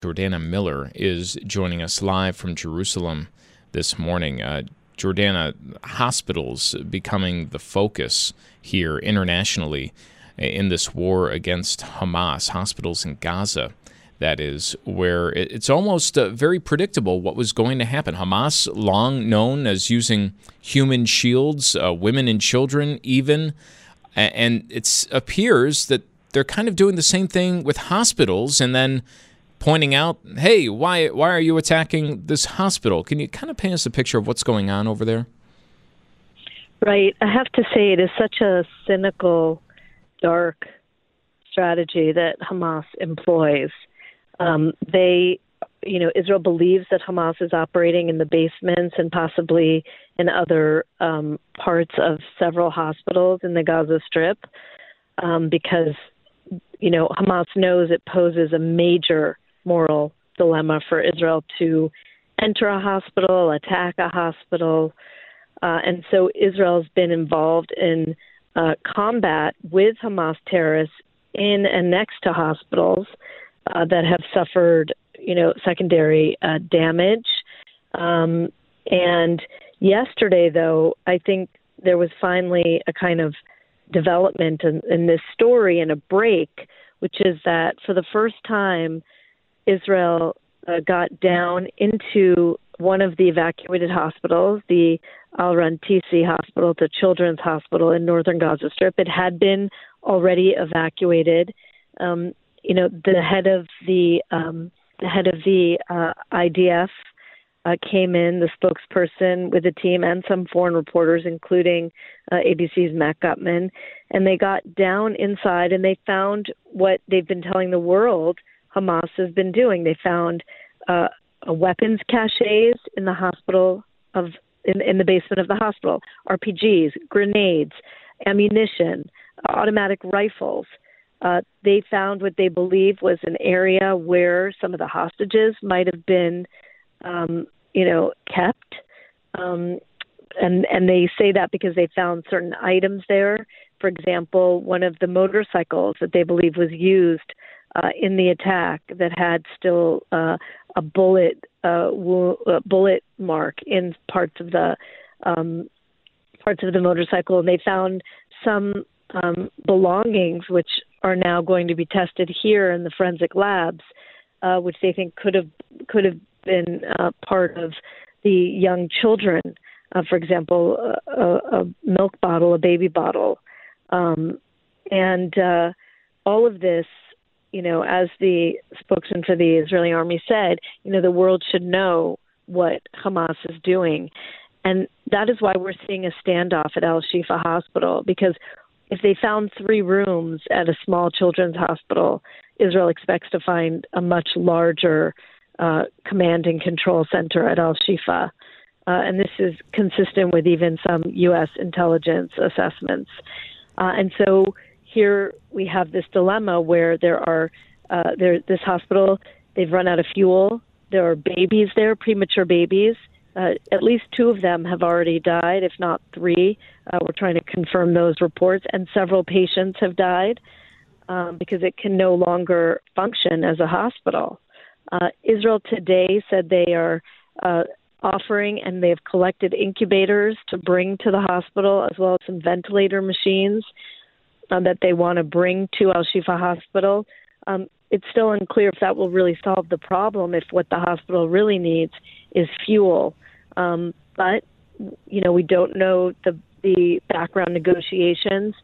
Jordana Miller is joining us live from Jerusalem this morning. Uh, Jordana, hospitals becoming the focus here internationally in this war against Hamas, hospitals in Gaza that is, where it's almost uh, very predictable what was going to happen. Hamas, long known as using human shields, uh, women and children, even, and it appears that they're kind of doing the same thing with hospitals, and then pointing out, "Hey, why why are you attacking this hospital?" Can you kind of paint us a picture of what's going on over there? Right. I have to say, it is such a cynical, dark strategy that Hamas employs um, they, you know, Israel believes that Hamas is operating in the basements and possibly in other um, parts of several hospitals in the Gaza Strip um, because, you know, Hamas knows it poses a major moral dilemma for Israel to enter a hospital, attack a hospital. Uh, and so Israel's been involved in uh, combat with Hamas terrorists in and next to hospitals uh, that have suffered, you know, secondary uh, damage. Um, and yesterday, though, I think there was finally a kind of development in, in this story and a break, which is that for the first time, Israel uh, got down into one of the evacuated hospitals, the Al Rantisi Hospital, the Children's Hospital in northern Gaza Strip. It had been already evacuated. Um, you know, the head of the um, the head of the uh, IDF uh, came in, the spokesperson with the team, and some foreign reporters, including uh, ABC's Matt Gutman, and they got down inside and they found what they've been telling the world Hamas has been doing. They found uh, weapons caches in the hospital of in, in the basement of the hospital, RPGs, grenades, ammunition, automatic rifles uh, they found what they believe was an area where some of the hostages might have been, um, you know, kept. Um, and and they say that because they found certain items there. For example, one of the motorcycles that they believe was used uh, in the attack that had still uh, a bullet uh, wo- uh, bullet mark in parts of the um, parts of the motorcycle, and they found some um, belongings which are now going to be tested here in the forensic labs, uh, which they think could have could have been uh, part of the young children. Uh, for example, a, a, milk bottle, a baby bottle, um, and uh, all of this. You know, as the spokesman for the Israeli army said, you know, the world should know what Hamas is doing. And that is why we're seeing a standoff at Al Shifa Hospital because if they found three rooms at a small children's hospital, Israel expects to find a much larger uh, command and control center at Al Shifa. Uh, and this is consistent with even some U.S. intelligence assessments. Uh, and so here we have this dilemma where there are uh, there this hospital they've run out of fuel. There are babies there, premature babies. Uh, at least two of them have already died, if not three. Uh, we're trying to confirm those reports, and several patients have died um, because it can no longer function as a hospital. Uh, Israel today said they are uh, offering and they have collected incubators to bring to the hospital, as well as some ventilator machines um, that they want to bring to Al Shifa Hospital. Um, it's still unclear if that will really solve the problem. If what the hospital really needs is fuel, um, but you know we don't know the the background negotiations.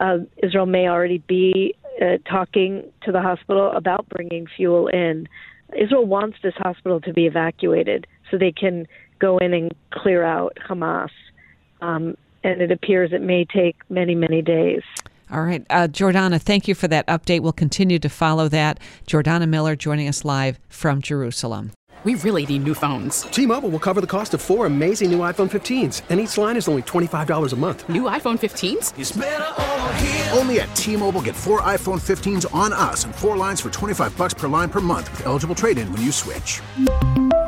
Uh, Israel may already be uh, talking to the hospital about bringing fuel in. Israel wants this hospital to be evacuated so they can go in and clear out Hamas. Um, and it appears it may take many, many days. All right. Uh, Jordana, thank you for that update. We'll continue to follow that. Jordana Miller joining us live from Jerusalem. We really need new phones. T Mobile will cover the cost of four amazing new iPhone 15s, and each line is only $25 a month. New iPhone 15s? Only at T Mobile get four iPhone 15s on us and four lines for 25 bucks per line per month with eligible trade in when you switch.